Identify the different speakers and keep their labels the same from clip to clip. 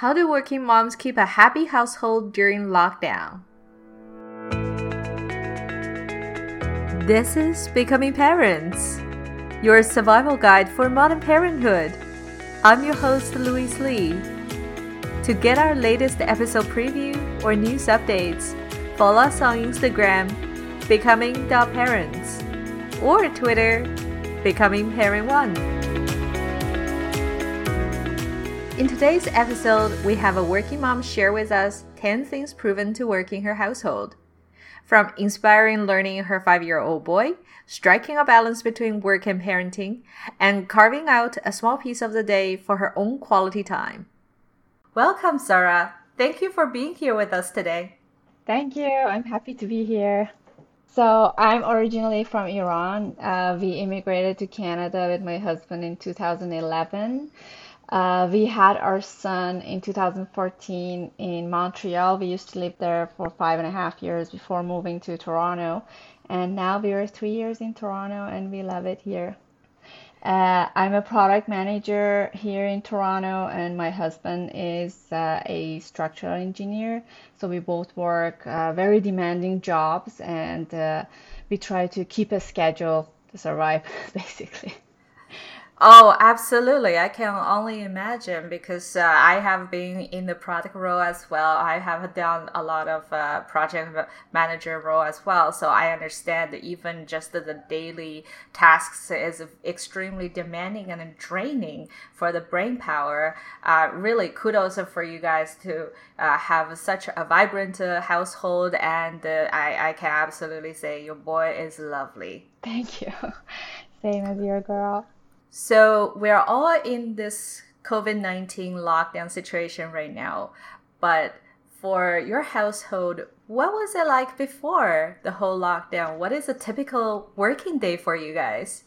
Speaker 1: How do working moms keep a happy household during lockdown? This is Becoming Parents, your survival guide for modern parenthood. I'm your host, Louise Lee. To get our latest episode preview or news updates, follow us on Instagram, becoming.parents, or Twitter, Becoming Parent One. In today's episode, we have a working mom share with us 10 things proven to work in her household. From inspiring learning her five year old boy, striking a balance between work and parenting, and carving out a small piece of the day for her own quality time. Welcome, Sarah. Thank you for being here with us today.
Speaker 2: Thank you. I'm happy to be here. So, I'm originally from Iran. Uh, we immigrated to Canada with my husband in 2011. Uh, we had our son in 2014 in Montreal. We used to live there for five and a half years before moving to Toronto. And now we are three years in Toronto and we love it here. Uh, I'm a product manager here in Toronto, and my husband is uh, a structural engineer. So we both work uh, very demanding jobs and uh, we try to keep a schedule to survive, basically.
Speaker 1: Oh, absolutely. I can only imagine because uh, I have been in the product role as well. I have done a lot of uh, project manager role as well. So I understand that even just the daily tasks is extremely demanding and draining for the brain power. Uh, really, kudos for you guys to uh, have such a vibrant uh, household. And uh, I, I can absolutely say your boy is lovely.
Speaker 2: Thank you. Same as your girl.
Speaker 1: So we're all in this COVID 19 lockdown situation right now. But for your household, what was it like before the whole lockdown? What is a typical working day for you guys?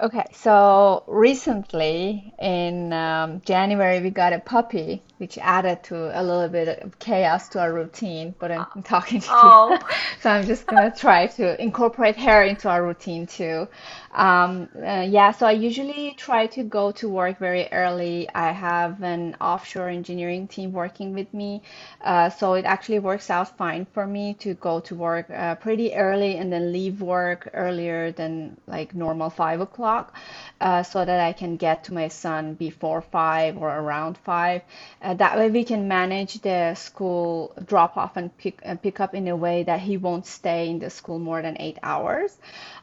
Speaker 2: Okay, so recently in um, January, we got a puppy, which added to a little bit of chaos to our routine. But I'm, I'm talking to oh. you, so I'm just gonna try to incorporate her into our routine too. Um, uh, yeah, so I usually try to go to work very early. I have an offshore engineering team working with me, uh, so it actually works out fine for me to go to work uh, pretty early and then leave work earlier than like normal five o'clock, uh, so that I can get to my son before five or around five. Uh, that way we can manage the school drop off and pick, uh, pick up in a way that he won't stay in the school more than eight hours.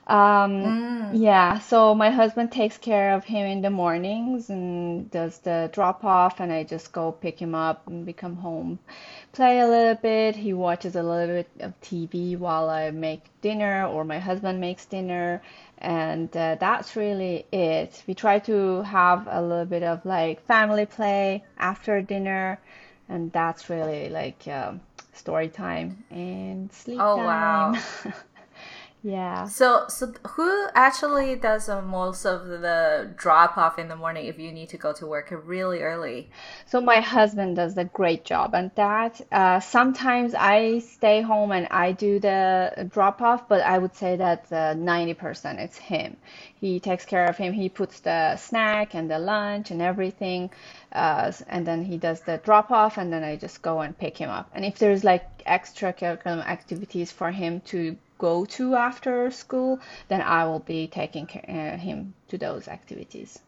Speaker 2: Um, mm. Yeah, so my husband takes care of him in the mornings and does the drop off, and I just go pick him up and we come home, play a little bit. He watches a little bit of TV while I make dinner, or my husband makes dinner, and uh, that's really it. We try to have a little bit of like family play after dinner, and that's really like um, story time and sleep oh, time. Wow. Yeah.
Speaker 1: So, so who actually does most of the drop off in the morning if you need to go to work really early?
Speaker 2: So my husband does a great job and that. Uh, sometimes I stay home and I do the drop off, but I would say that uh, 90% it's him. He takes care of him. He puts the snack and the lunch and everything. Uh, and then he does the drop off and then I just go and pick him up. And if there's like extracurricular activities for him to go to after school, then I will be taking uh, him to those activities.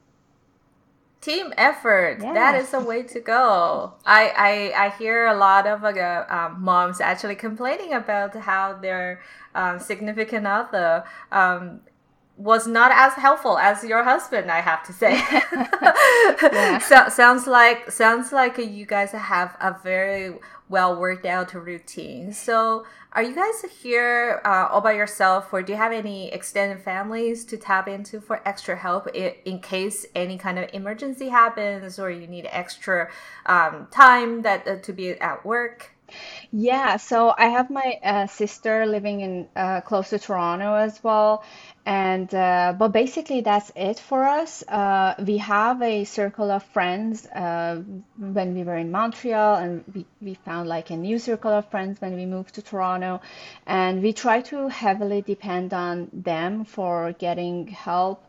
Speaker 1: Team effort. Yeah. That is the way to go. I, I, I hear a lot of uh, um, moms actually complaining about how their um, significant other um, was not as helpful as your husband i have to say yeah. so, sounds like sounds like you guys have a very well worked out routine. So are you guys here uh, all by yourself or do you have any extended families to tap into for extra help in, in case any kind of emergency happens or you need extra um, time that uh, to be at work
Speaker 2: yeah, so I have my uh, sister living in uh, close to Toronto as well, and uh, but basically that's it for us. Uh, we have a circle of friends uh, when we were in Montreal, and we, we found like a new circle of friends when we moved to Toronto, and we try to heavily depend on them for getting help.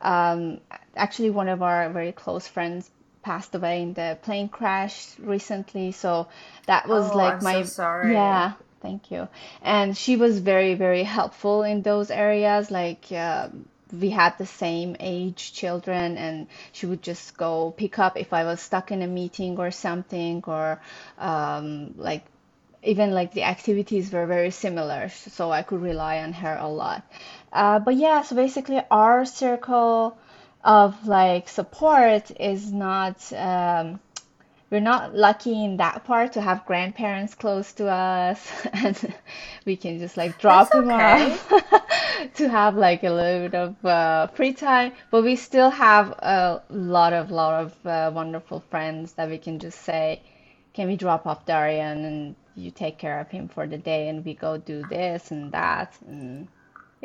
Speaker 2: Um, actually, one of our very close friends passed away in the plane crash recently. So that was
Speaker 1: oh,
Speaker 2: like
Speaker 1: I'm
Speaker 2: my
Speaker 1: so sorry.
Speaker 2: yeah. Thank you. And she was very, very helpful in those areas. Like, uh, we had the same age children, and she would just go pick up if I was stuck in a meeting or something, or um, like even like the activities were very similar, so I could rely on her a lot. Uh, but yeah, so basically, our circle of like support is not. Um, we're not lucky in that part to have grandparents close to us and we can just like drop
Speaker 1: That's
Speaker 2: them
Speaker 1: okay.
Speaker 2: off to have like a little bit of uh, free time but we still have a lot of lot of uh, wonderful friends that we can just say can we drop off Darian and you take care of him for the day and we go do this and that and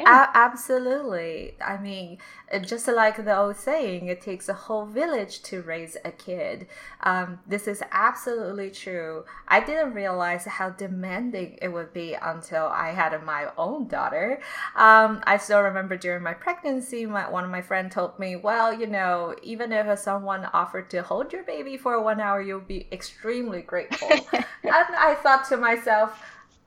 Speaker 2: yeah
Speaker 1: A- absolutely. I mean, uh, just like the old saying, it takes a whole village to raise a kid. Um, this is absolutely true. I didn't realize how demanding it would be until I had my own daughter. Um, I still remember during my pregnancy, my, one of my friends told me, well, you know, even if someone offered to hold your baby for one hour, you'll be extremely grateful. and I thought to myself,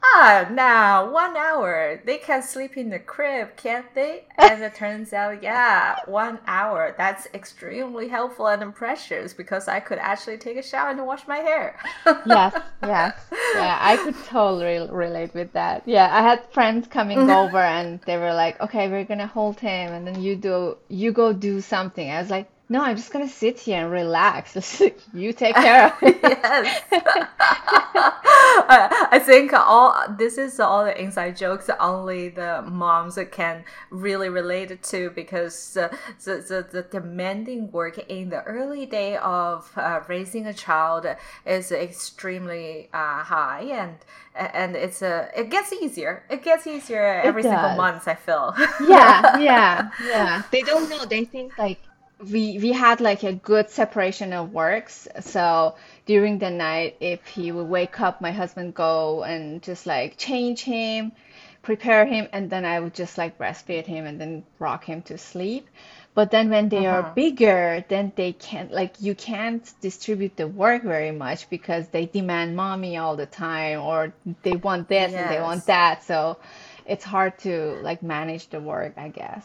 Speaker 1: Ah, now one hour. They can sleep in the crib, can't they? And it turns out, yeah, one hour. That's extremely helpful and precious because I could actually take a shower and wash my hair.
Speaker 2: Yes, yes, yeah, I could totally relate with that. Yeah, I had friends coming over and they were like, "Okay, we're gonna hold him, and then you do, you go do something." I was like, "No, I'm just gonna sit here and relax. You take care of him."
Speaker 1: yes. I think all this is all the inside jokes only the moms can really relate to because uh, the, the, the demanding work in the early day of uh, raising a child is extremely uh, high and and it's a it gets easier it gets easier every single month I feel
Speaker 2: Yeah, yeah, yeah. They don't know. They think like we we had like a good separation of works. So during the night, if he would wake up, my husband go and just like change him, prepare him, and then I would just like breastfeed him and then rock him to sleep. But then when they are
Speaker 1: uh-huh.
Speaker 2: bigger, then they can't like you can't distribute the work very much because they demand mommy all the time or they want this and they want that. So it's hard to like manage the work, I guess.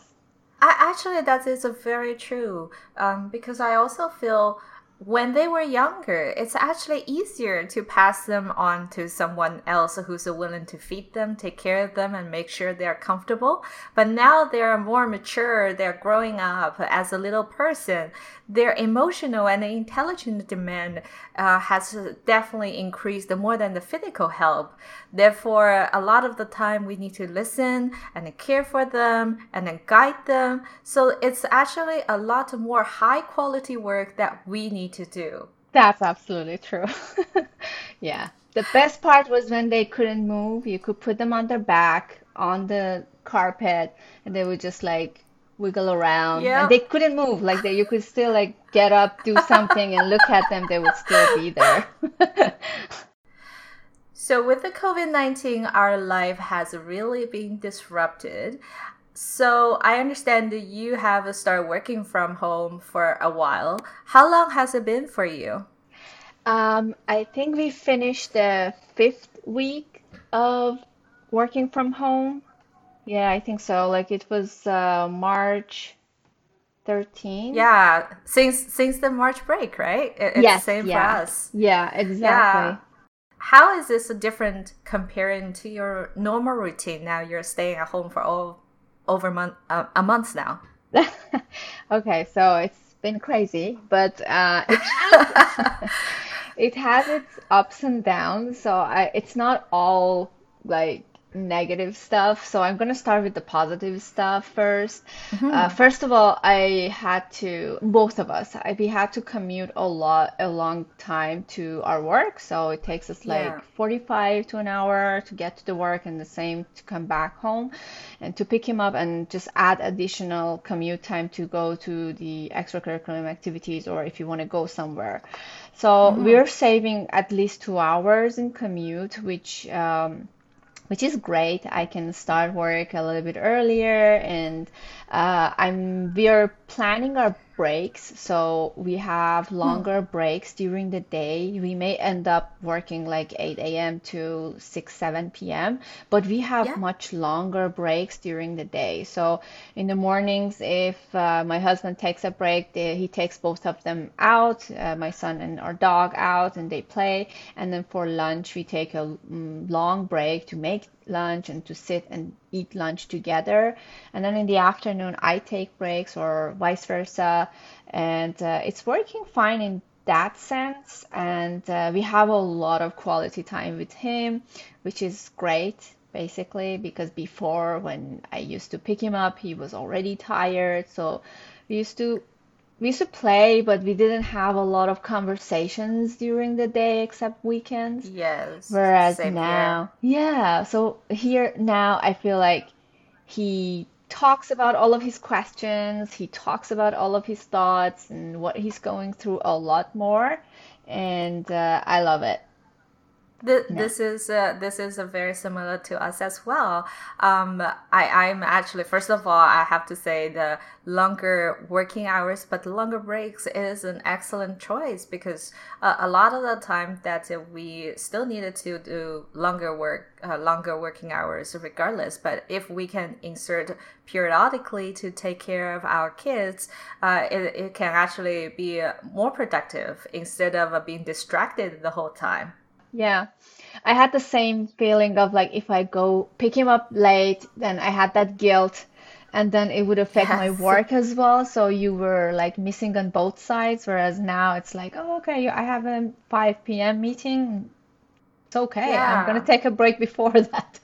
Speaker 1: I, actually, that is very true. Um, because I also feel when they were younger, it's actually easier to pass them on to someone else who's willing to feed them, take care of them, and make sure they're comfortable. But now they're more mature, they're growing up as a little person. Their emotional and intelligent demand uh, has definitely increased more than the physical help. Therefore, a lot of the time we need to listen and care for them and then guide them. So it's actually a lot more high quality work that we need to do.
Speaker 2: That's absolutely true. Yeah. The best part was when they couldn't move, you could put them on their back on the carpet and they would just like wiggle around and they couldn't move. Like they, you could still like get up, do something and look at them, they would still be there.
Speaker 1: So with the COVID-19, our life has really been disrupted. So I understand that you have started working from home for a while. How long has it been for you?
Speaker 2: Um, I think we finished the fifth week of working from home. Yeah, I think so. Like it was uh, March 13.
Speaker 1: Yeah, since since the March break, right? It, it's the
Speaker 2: Yes,
Speaker 1: same for us.
Speaker 2: Yeah,
Speaker 1: Yeah.
Speaker 2: exactly.
Speaker 1: How is this different comparing to your normal routine? Now you're staying at home for all over month uh, a month now.
Speaker 2: Okay, so it's been crazy, but uh, it has it has its ups and downs. So I, it's not all like negative stuff. So I'm gonna start with the positive stuff first. Uh, first of all, I had to, both of us, I, we had to commute a lot, a long time to our work. So it takes us
Speaker 1: Yeah.
Speaker 2: like 45 to an hour to get to the work and the same to come back home and to pick him up and just add additional commute time to go to the extracurricular activities or if you want to go somewhere. So we're saving at least two hours in commute, which um, which is great. I can start work a little bit earlier, and uh, I'm we are planning our breaks. So we have hmm. longer hmm. breaks during the day. We may end up working like 8 a.m. to 6, 7 p.m., but we have yeah. much longer breaks during the day. So in the mornings, if uh, my husband takes a break, they, he takes both of them out, uh, my son and our dog out, and they play. And then for lunch, we take a um, long break to make lunch and to sit and eat lunch together. And then in the afternoon, I take breaks or vice versa. And uh, it's working fine in that sense. And uh, we have a lot of quality time with him, which is great basically because before when I used to pick him up, he was already tired. So we used to we used to play, but we didn't have a lot of conversations during the day except weekends.
Speaker 1: Yes.
Speaker 2: Whereas now, here. yeah. So here now, I feel like he talks about all of his questions, he talks about all of his thoughts and what he's going through a lot more. And uh, I love it.
Speaker 1: The, yeah. This is uh, this is very similar to us as well. Um, I I'm actually first of all I have to say the longer working hours, but longer breaks is an excellent choice because uh, a lot of the time that we still needed to do longer work, uh, longer working hours regardless. But if we can insert periodically to take care of our kids, uh, it, it can actually be more productive instead of being distracted the whole time.
Speaker 2: Yeah. I had the same feeling of like if I go pick him up late, then I had that guilt and then it would affect my work as well. So you were like missing on both sides. Whereas now it's like, oh, okay, I have a 5 p.m. meeting. It's okay. I'm gonna take a break before that.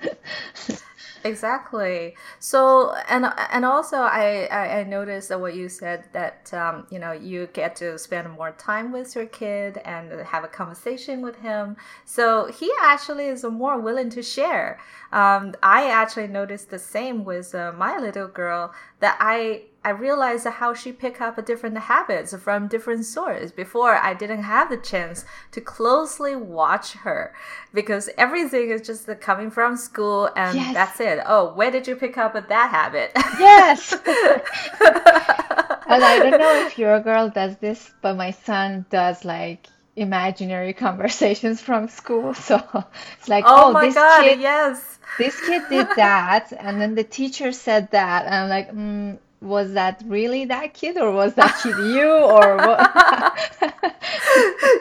Speaker 1: Exactly. So and and also I I, I noticed that what you said that um, you know you get to spend more time with your kid and have a conversation with him. So he actually is more willing to share. Um, I actually noticed the same with uh, my little girl that I I realized how she picked up different habits from different sources. Before, I didn't have the chance to closely watch her because everything is just coming from school and yes. that's it. Oh, where did you pick up that habit?
Speaker 2: Yes. and I don't know if your girl does this, but my son does like imaginary conversations from school. So it's like, oh, oh my this God, kid, yes. This kid did that, and then the teacher said that, and I'm like, mm, was that really that kid or was that kid you or what?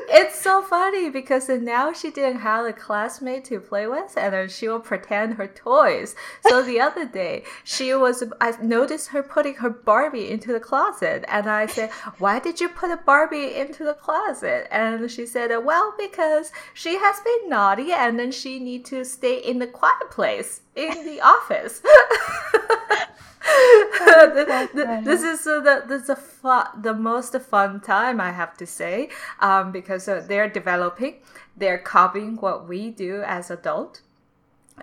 Speaker 1: it's so funny because now she didn't have a classmate to play with and then she will pretend her toys. So the other day she was I noticed her putting her Barbie into the closet and I said, Why did you put a Barbie into the closet? And she said, Well, because she has been naughty and then she need to stay in the quiet place in the office. this is uh, the this is the fun, the most fun time I have to say um, because uh, they're developing, they're copying what we do as adult,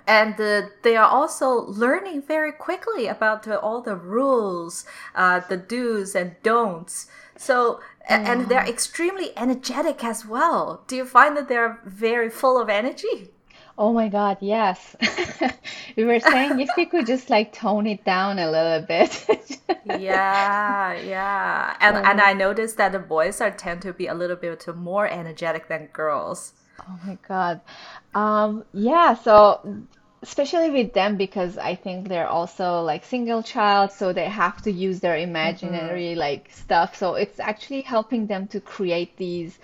Speaker 1: and uh, they are also learning very quickly about uh, all the rules, uh, the do's and don'ts. So and they're extremely energetic as well. Do you find that they're very full of energy?
Speaker 2: Oh my God, yes. we were saying if we could just like tone it down a little bit.
Speaker 1: yeah, yeah. And um, and I noticed that the boys are tend to be a little bit more energetic than girls.
Speaker 2: Oh my God. Um, yeah, so especially with them because I think they're also like single child, so they have to use their imaginary mm-hmm. like stuff. So it's actually helping them to create these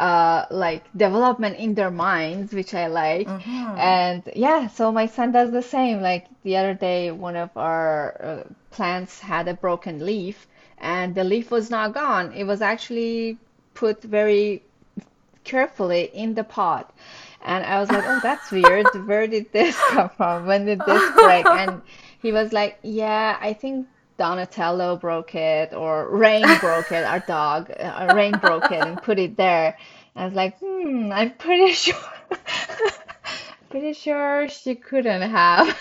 Speaker 2: uh, like development in their minds, which I like. Mm-hmm. And yeah, so my son does the same. Like the other day, one of our uh, plants had a broken leaf, and the leaf was not gone. It was actually put very carefully in the pot. And I was like, oh, that's weird. Where did this come from? When did this break? And he was like, yeah, I think Donatello broke it or Rain broke it, our dog, uh, Rain broke it and put it there. I was like, hmm, I'm pretty sure, pretty sure she couldn't have.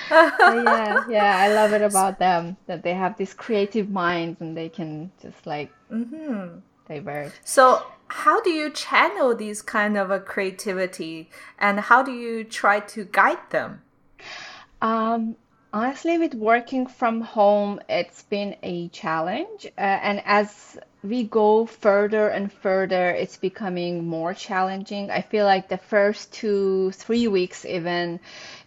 Speaker 2: yeah, yeah, I love it about them that they have these creative minds and they can just like mm-hmm. divert.
Speaker 1: So, how do you channel these kind of a creativity and how do you try to guide them?
Speaker 2: Um, Honestly, with working from home, it's been a challenge. Uh, and as we go further and further, it's becoming more challenging. I feel like the first two, three weeks, even,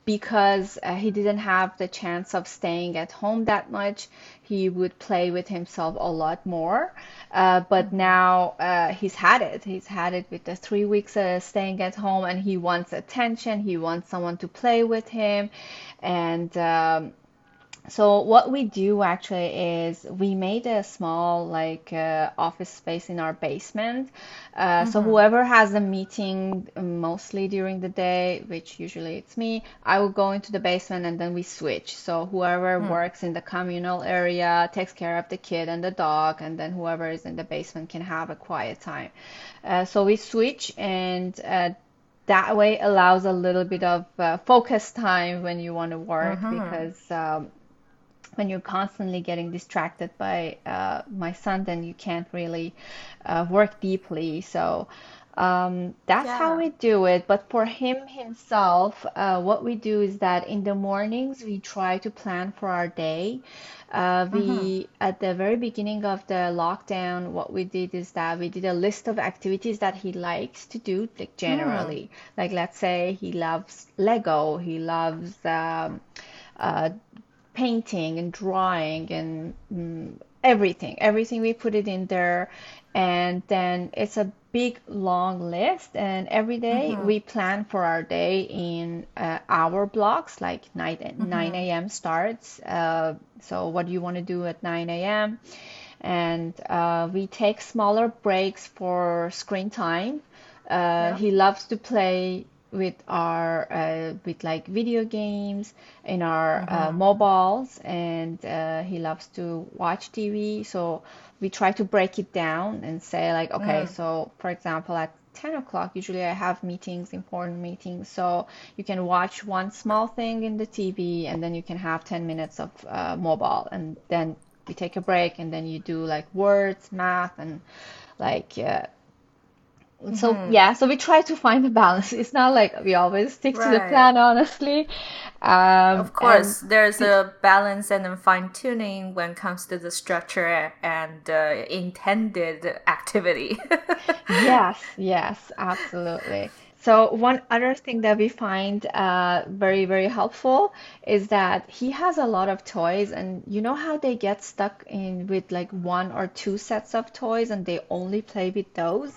Speaker 2: because uh, he didn't have the chance of staying at home that much, he would play with himself a lot more. Uh, but now uh, he's had it. He's had it with the three weeks uh, staying at home, and he wants attention. He wants someone to play with him and um, so what we do actually is we made a small like uh, office space in our basement. Uh, mm-hmm. So whoever has a meeting mostly during the day, which usually it's me, I will go into the basement and then we switch. So whoever mm. works in the communal area takes care of the kid and the dog, and then whoever is in the basement can have a quiet time. Uh, so we switch and uh, that way allows a little bit of uh, focus time when you want to work uh-huh. because um, when you're constantly getting distracted by uh, my son, then you can't really uh, work deeply. So um, that's yeah. how we do it. But for him himself, uh, what we do is that in the mornings we try to plan for our day. Uh, we mm-hmm. at the very beginning of the lockdown, what we did is that we did a list of activities that he likes to do, like generally. Mm. Like let's say he loves Lego, he loves um, uh, painting and drawing and mm, everything. Everything we put it in there, and then it's a big long list and every day mm-hmm. we plan for our day in uh, hour blocks like night mm-hmm. 9 a.m starts uh, so what do you want to do at 9 a.m and uh, we take smaller breaks for screen time uh, yeah. he loves to play with our uh, with like video games in our uh, mm-hmm. mobiles and he loves to watch tv so we try to break it down and say like okay mm. so for example at 10 o'clock usually i have meetings important meetings so you can watch one small thing in the tv and then you can have 10 minutes of uh, mobile and then we take a break and then you do like words math and like uh, so mm-hmm. yeah so we try to find a balance it's not like we always stick right. to the plan honestly
Speaker 1: um, of course there's a balance and a fine tuning when it comes to the structure and uh, intended activity
Speaker 2: yes yes absolutely so one other thing that we find uh, very very helpful is that he has a lot of toys, and you know how they get stuck in with like one or two sets of toys, and they only play with those.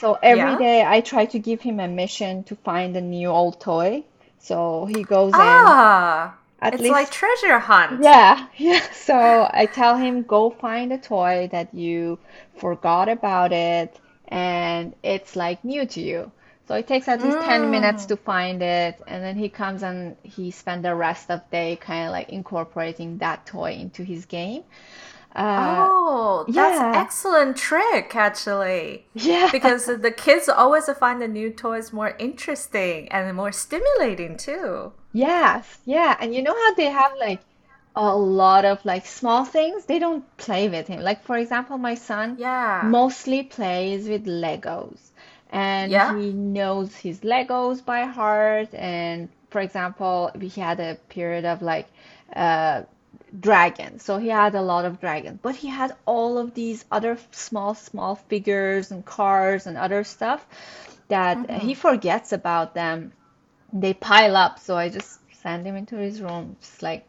Speaker 2: So every Yeah. day I try to give him a mission to find a new old toy. So he goes in
Speaker 1: Ah, at it's like treasure hunt.
Speaker 2: yeah, yeah. So I tell him go find a toy that you forgot about it and it's like new to you. So it takes at least 10 minutes to mm. find it and then he comes and he spend the rest of the day kind of like incorporating that toy into his game.
Speaker 1: Uh, oh, that's yeah. excellent trick, actually.
Speaker 2: Yeah.
Speaker 1: Because the kids always find the new toys more interesting and more stimulating too.
Speaker 2: Yes, yeah. And you know how they have like a lot of like small things? They don't play with him. Like for example, my son
Speaker 1: yeah.
Speaker 2: mostly plays with Legos. And yeah. he knows his Legos by heart. And for example, we had a period of like uh dragon. So he had a lot of dragons, but he had all of these other small, small figures and cars and other stuff that mm-hmm. he forgets about them. They pile up. So I just send him into his room, just like,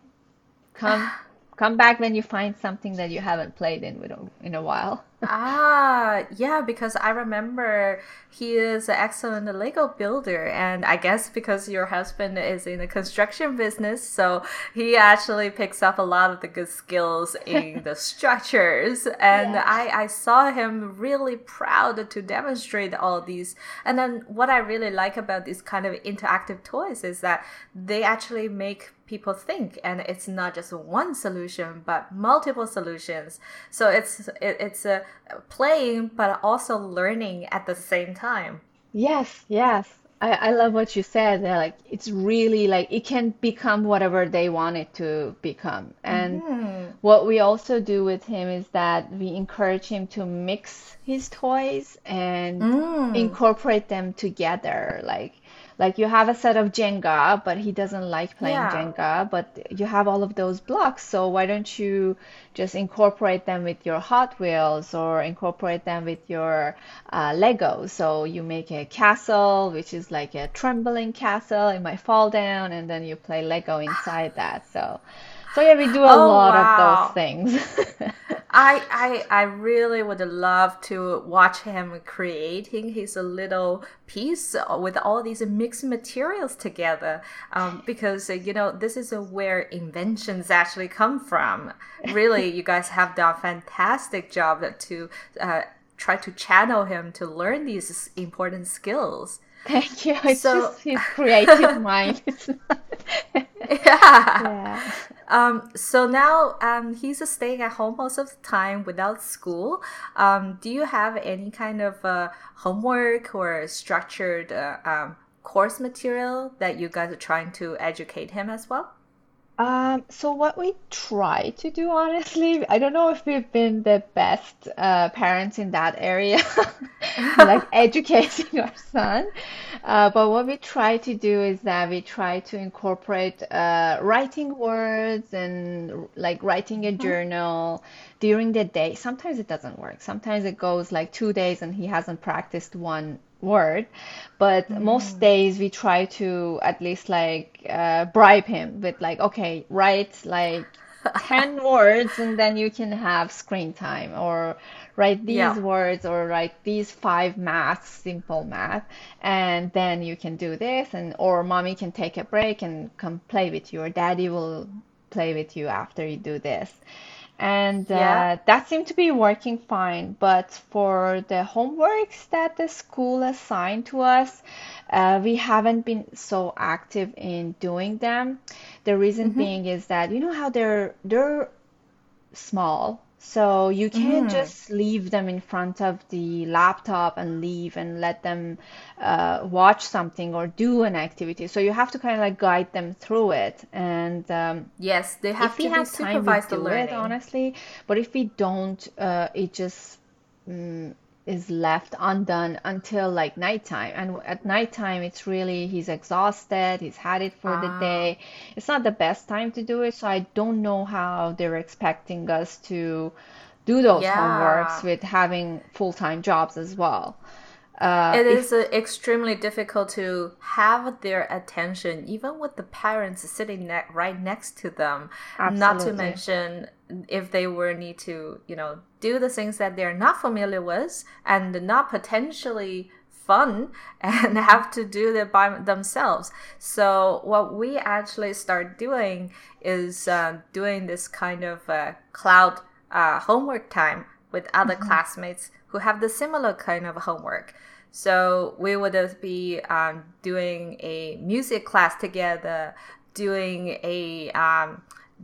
Speaker 2: come, come back when you find something that you haven't played in with in a while
Speaker 1: ah, yeah, because I remember he is an excellent Lego builder, and I guess because your husband is in the construction business, so he actually picks up a lot of the good skills in the structures. And yeah. I, I saw him really proud to demonstrate all these. And then what I really like about these kind of interactive toys is that they actually make people think and it's not just one solution but multiple solutions so it's it, it's a playing but also learning at the same time
Speaker 2: yes yes I, I love what you said They're like it's really like it can become whatever they want it to become and mm-hmm. what we also do with him is that we encourage him to mix his toys and mm. incorporate them together like like you have a set of Jenga, but he doesn't like playing yeah. Jenga, but you have all of those blocks. So why don't you just incorporate them with your Hot Wheels or incorporate them with your uh, Lego? So you make a castle, which is like a trembling castle. It might fall down, and then you play Lego inside that. So so yeah, we do a oh, lot wow. of those things.
Speaker 1: I, I I really would love to watch him creating his little piece with all these mixed materials together, um, because uh, you know this is where inventions actually come from. Really, you guys have done a fantastic job to uh, try to channel him to learn these important skills.
Speaker 2: Thank you. It's so, just his creative mind.
Speaker 1: yeah. yeah. Um, so now um, he's staying at home most of the time without school. Um, do you have any kind of uh, homework or structured uh, um, course material that you guys are trying to educate him as well?
Speaker 2: Um, so what we try to do, honestly, I don't know if we've been the best uh, parents in that area, like educating our son. Uh, but what we try to do is that we try to incorporate uh, writing words and like writing a mm-hmm. journal during the day. Sometimes it doesn't work. Sometimes it goes like two days and he hasn't practiced one word but mm. most days we try to at least like uh, bribe him with like okay write like 10 words and then you can have screen time or write these yeah. words or write these five math simple math and then you can do this and or mommy can take a break and come play with you or daddy will play with you after you do this and uh, that seemed to be working fine. But for the homeworks that the school assigned to us, uh, we haven't been so active in doing them. The reason mm-hmm. being is that you know how they're they're small so you can't mm. just leave them in front of the laptop and leave and let them uh, watch something or do an activity. So you have to kind of like guide them through it. And um,
Speaker 1: yes, they have to have time, we do it
Speaker 2: honestly. But if we don't, uh, it just mm, is left undone until like nighttime. And at nighttime, it's really he's exhausted, he's had it for the ah. day. It's not the best time to do it, so I don't know how they're expecting us to do those yeah. homeworks with having full time jobs as well.
Speaker 1: Uh, it is if, uh, extremely difficult to have their attention, even with the parents sitting ne- right next to them. Absolutely. Not to mention if they were need to, you know, do the things that they're not familiar with and not potentially fun and have to do it by themselves. So what we actually start doing is uh, doing this kind of uh, cloud uh, homework time with other mm-hmm. classmates who have the similar kind of homework. So we would be um, doing a music class together, doing a, um,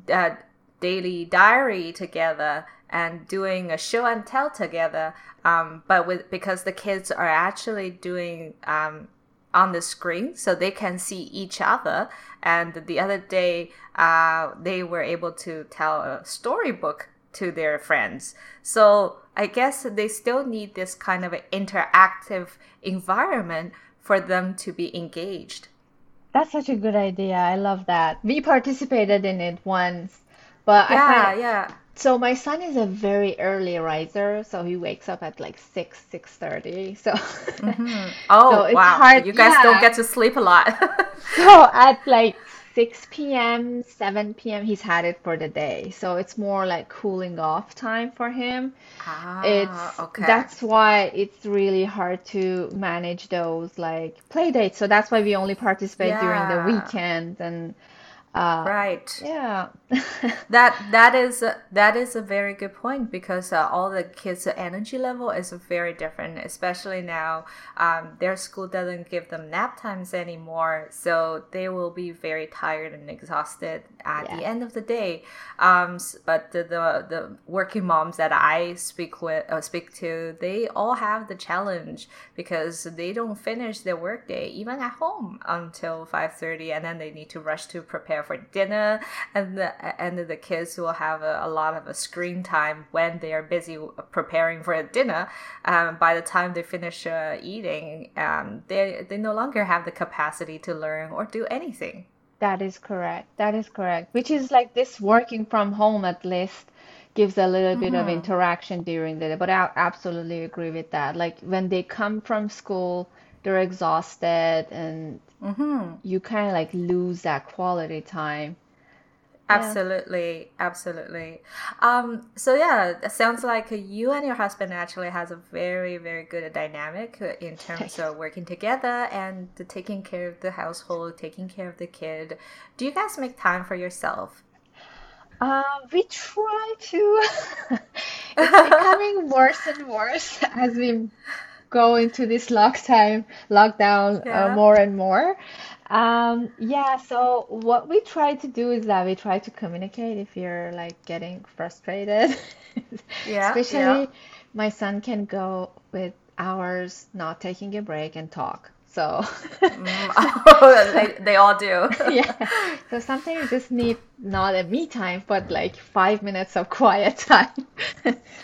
Speaker 1: a daily diary together, and doing a show and tell together. Um, but with because the kids are actually doing um, on the screen so they can see each other. And the other day, uh, they were able to tell a storybook to their friends. So I guess they still need this kind of interactive environment for them to be engaged.
Speaker 2: That's such a good idea. I love that. We participated in it once, but
Speaker 1: yeah, I find, yeah.
Speaker 2: So my son is a very early riser, so he wakes up at like six, six thirty. So
Speaker 1: mm-hmm. oh so wow, hard. you guys yeah. don't get to sleep a lot.
Speaker 2: so at like 6 p.m., 7 p.m., he's had it for the day. So it's more like cooling off time for him.
Speaker 1: Ah,
Speaker 2: it's
Speaker 1: okay.
Speaker 2: that's why it's really hard to manage those like play dates. So that's why we only participate yeah. during the weekend and uh,
Speaker 1: right.
Speaker 2: Yeah.
Speaker 1: that that is a, that is a very good point because uh, all the kids' energy level is very different, especially now. Um, their school doesn't give them nap times anymore, so they will be very tired and exhausted at yeah. the end of the day. Um, but the, the, the working moms that I speak with uh, speak to, they all have the challenge because they don't finish their workday even at home until five thirty, and then they need to rush to prepare for dinner, and the and the kids will have a, a lot of a screen time when they are busy preparing for a dinner. Um, by the time they finish uh, eating, um, they they no longer have the capacity to learn or do anything.
Speaker 2: That is correct. That is correct. Which is like this working from home at least gives a little bit of mm-hmm. interaction during the day. But I absolutely agree with that. Like when they come from school, they're exhausted and mm-hmm. you kind of like lose that quality time.
Speaker 1: Absolutely, yeah. absolutely. Um, so yeah, it sounds like you and your husband actually has a very, very good dynamic in terms of working together and taking care of the household, taking care of the kid. Do you guys make time for yourself?
Speaker 2: Uh, we try to. it's becoming worse and worse as we go into this lockdown, lockdown uh, yeah. uh, more and more. Um, yeah, so what we try to do is that we try to communicate if you're like getting frustrated. yeah, Especially yeah. my son can go with hours not taking a break and talk. So
Speaker 1: mm, oh, they, they all do.
Speaker 2: yeah. So sometimes you just need not a me time, but like five minutes of quiet time,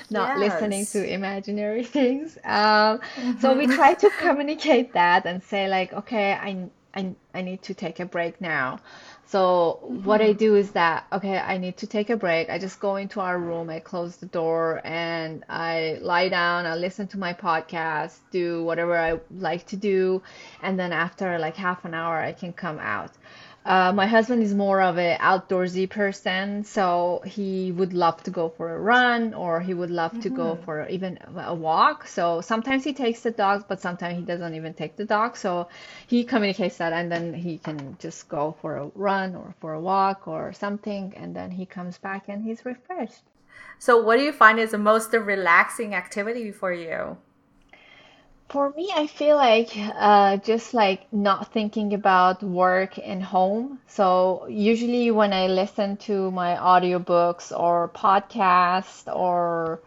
Speaker 2: not yes. listening to imaginary things. Um, mm-hmm. So we mm-hmm. try to communicate that and say like, okay, I, I, I need to take a break now. So mm-hmm. what I do is that okay, I need to take a break. I just go into our room, I close the door, and I lie down. I listen to my podcast, do whatever I like to do, and then after like half an hour, I can come out. Uh, my husband is more of an outdoorsy person, so he would love to go for a run or he would love mm-hmm. to go mm-hmm. for even a walk. So sometimes he takes the dogs, but sometimes he doesn't even take the dog. So he communicates that and then he can just go for a run or for a walk or something, and then he comes back and he's refreshed.
Speaker 1: So, what do you find is the most relaxing activity for you?
Speaker 2: For me, I feel like uh, just like not thinking about work and home. So usually when I listen to my audiobooks or podcast or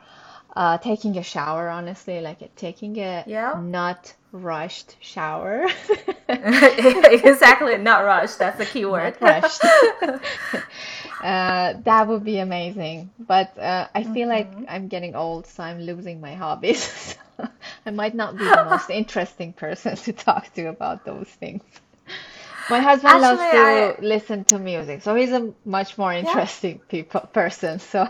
Speaker 2: uh, taking a shower, honestly, like taking a yeah. not rushed shower.
Speaker 1: exactly, not rushed. That's the key word.
Speaker 2: Not rushed. uh, that would be amazing. But uh, I feel mm-hmm. like I'm getting old, so I'm losing my hobbies. I might not be the most interesting person to talk to about those things. My husband Actually, loves to I... listen to music, so he's a much more interesting yeah. people person. So.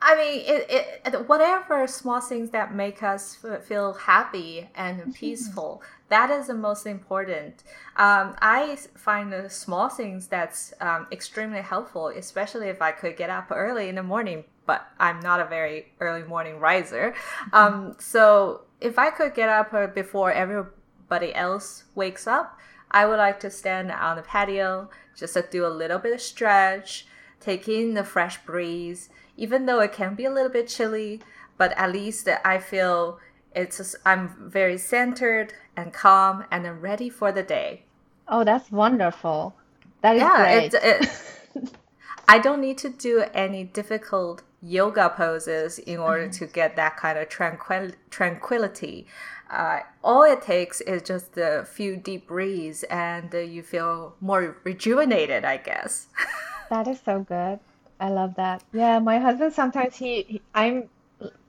Speaker 1: I mean, it, it, whatever small things that make us feel happy and mm-hmm. peaceful, that is the most important. Um, I find the small things that's um, extremely helpful, especially if I could get up early in the morning but I'm not a very early morning riser. Um, so if I could get up before everybody else wakes up, I would like to stand on the patio just to do a little bit of stretch, take in the fresh breeze, even though it can be a little bit chilly, but at least I feel it's I'm very centered and calm and I'm ready for the day.
Speaker 2: Oh, that's wonderful. That is yeah, great. It, it,
Speaker 1: I don't need to do any difficult yoga poses in order mm-hmm. to get that kind of tranquil- tranquility. Uh, all it takes is just a few deep breaths and uh, you feel more rejuvenated, I guess.
Speaker 2: that is so good. I love that. Yeah, my husband sometimes he, he I'm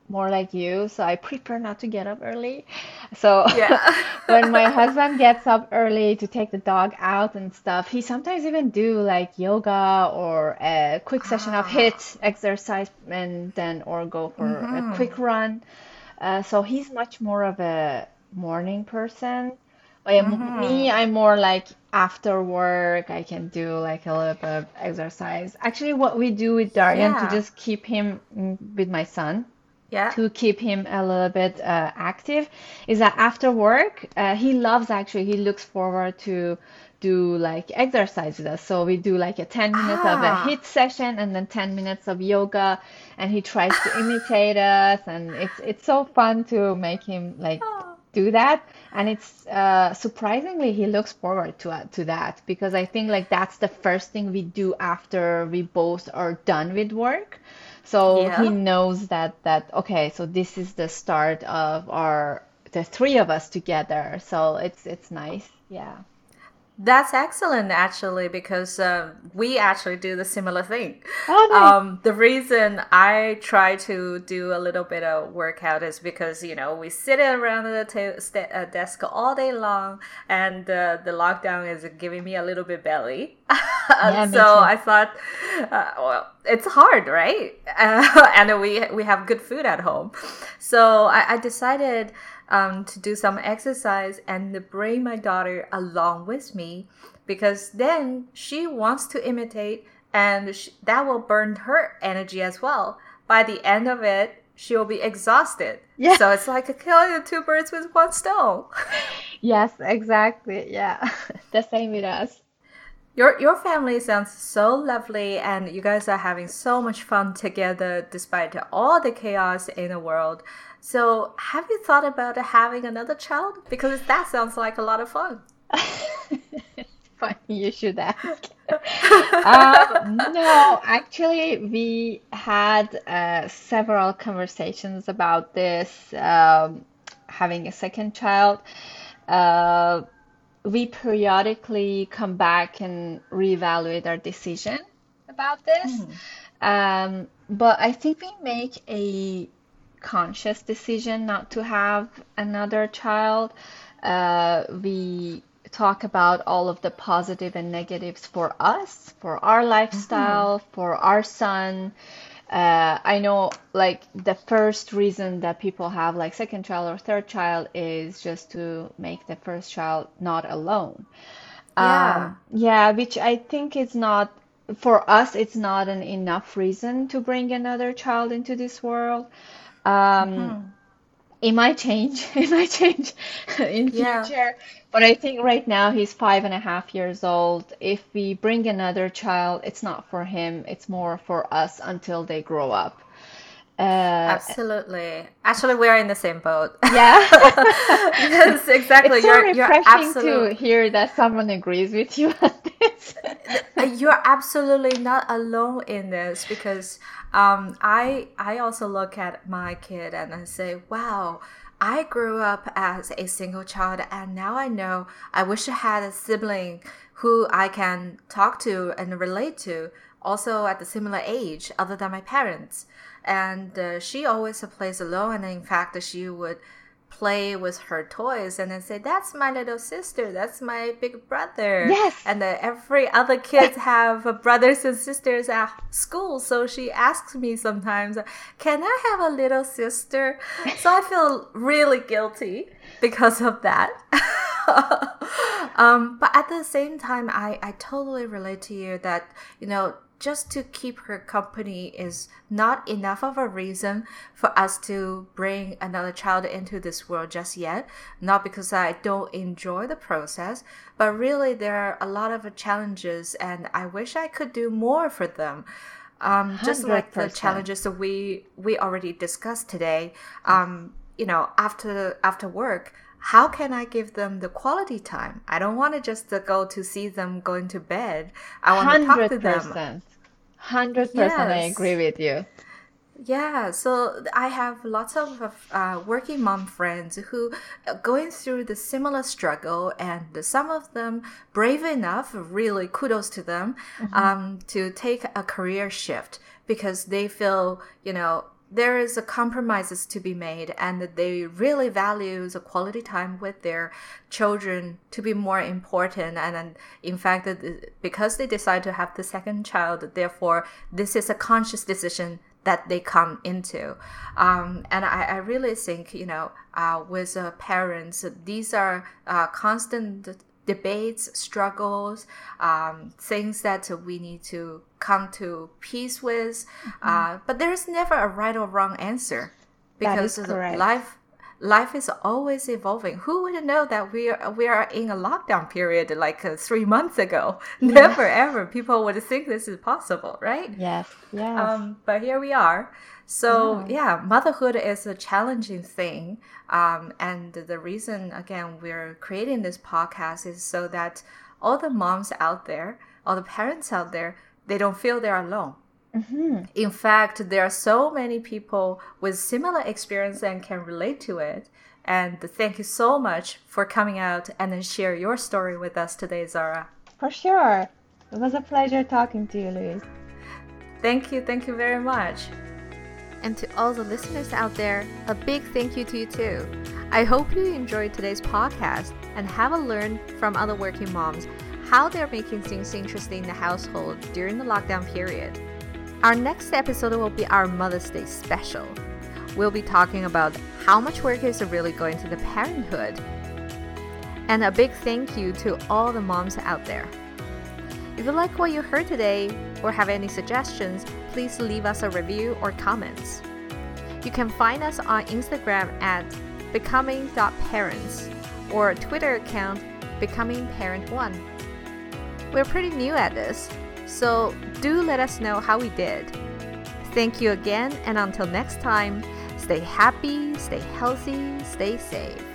Speaker 2: more like you, so I prefer not to get up early. So yeah. when my husband gets up early to take the dog out and stuff, he sometimes even do like yoga or a quick session of HIIT exercise and then or go for mm-hmm. a quick run. Uh, so he's much more of a morning person. Mm-hmm. Me, I'm more like after work, I can do like a little bit of exercise. Actually, what we do with Darian yeah. to just keep him mm, with my son yeah. to keep him a little bit uh, active is that after work uh, he loves actually he looks forward to do like exercise with us so we do like a 10 minutes ah. of a ah. HIIT session and then 10 minutes of yoga and he tries to imitate us and it's it's so fun to make him like ah. do that and it's uh, surprisingly he looks forward to uh, to that because i think like that's the first thing we do after we both are done with work so yeah. he knows that that okay, so this is the start of our the three of us together. So it's it's nice. Yeah.
Speaker 1: That's excellent, actually, because uh, we actually do the similar thing. Oh, nice. um, the reason I try to do a little bit of workout is because you know we sit around the ta- uh, desk all day long, and uh, the lockdown is giving me a little bit belly. yeah, so I thought, uh, well, it's hard, right? and we we have good food at home, so I, I decided um, to do some exercise and bring my daughter along with me because then she wants to imitate and she, that will burn her energy as well. By the end of it, she will be exhausted. Yeah. So it's like killing two birds with one stone.
Speaker 2: yes, exactly. Yeah. the same with us.
Speaker 1: Your your family sounds so lovely and you guys are having so much fun together despite all the chaos in the world. So, have you thought about having another child? Because that sounds like a lot of fun.
Speaker 2: Funny you should ask. um, no, actually, we had uh, several conversations about this, um, having a second child. Uh, we periodically come back and reevaluate our decision about this. Mm. Um, but I think we make a conscious decision not to have another child. Uh, we talk about all of the positive and negatives for us, for our lifestyle, mm-hmm. for our son. Uh, I know, like, the first reason that people have, like, second child or third child is just to make the first child not alone. Yeah. Um, yeah, which I think is not, for us, it's not an enough reason to bring another child into this world. Um, mm-hmm. It might change. It might change in yeah. future. But I think right now he's five and a half years old. If we bring another child, it's not for him. It's more for us until they grow up.
Speaker 1: Uh, Absolutely. Actually, we're in the same boat.
Speaker 2: Yeah.
Speaker 1: yes, exactly.
Speaker 2: It's so you're, refreshing you're absolutely... to hear that someone agrees with you on this.
Speaker 1: Uh, you're absolutely not alone in this because um, I I also look at my kid and I say, wow. I grew up as a single child, and now I know I wish I had a sibling who I can talk to and relate to, also at the similar age, other than my parents and uh, she always plays alone and in fact she would play with her toys and then say that's my little sister that's my big brother.
Speaker 2: Yes.
Speaker 1: And uh, every other kids have brothers and sisters at school so she asks me sometimes can i have a little sister? So i feel really guilty because of that. Um, but at the same time I, I totally relate to you that you know just to keep her company is not enough of a reason for us to bring another child into this world just yet. Not because I don't enjoy the process, but really there are a lot of challenges, and I wish I could do more for them. Um, just like the challenges that we we already discussed today. Um, you know, after after work, how can I give them the quality time? I don't want to just go to see them going to bed. I want to talk to them.
Speaker 2: 100% yes. I agree with you.
Speaker 1: Yeah, so I have lots of uh, working mom friends who are going through the similar struggle, and some of them brave enough, really kudos to them, mm-hmm. um, to take a career shift because they feel, you know, there is a compromises to be made and they really value the quality time with their children to be more important. And, in fact because they decide to have the second child therefore this is a conscious decision that they come into. Um, and I, I, really think you know uh, with uh, parents these are uh, constant debates, struggles, um, things that we need to come to peace with. Mm-hmm. Uh, but there is never a right or wrong answer because life life is always evolving. Who would know that we are we are in a lockdown period like uh, three months ago? Yeah. Never ever people would think this is possible, right?
Speaker 2: Yes, yes.
Speaker 1: Um, but here we are. So yeah. yeah, motherhood is a challenging thing, um, and the reason again we're creating this podcast is so that all the moms out there, all the parents out there, they don't feel they're alone. Mm-hmm. In fact, there are so many people with similar experience and can relate to it. And thank you so much for coming out and then share your story with us today, Zara.
Speaker 2: For sure. It was a pleasure talking to you, Louise.
Speaker 1: Thank you. Thank you very much. And to all the listeners out there, a big thank you to you too. I hope you enjoyed today's podcast and have a learn from other working moms how they're making things interesting in the household during the lockdown period. Our next episode will be our Mother's Day special. We'll be talking about how much work is really going to the parenthood. And a big thank you to all the moms out there. If you like what you heard today or have any suggestions, please leave us a review or comments. You can find us on Instagram at becoming.parents or Twitter account becomingparent1. We're pretty new at this, so do let us know how we did. Thank you again, and until next time, stay happy, stay healthy, stay safe.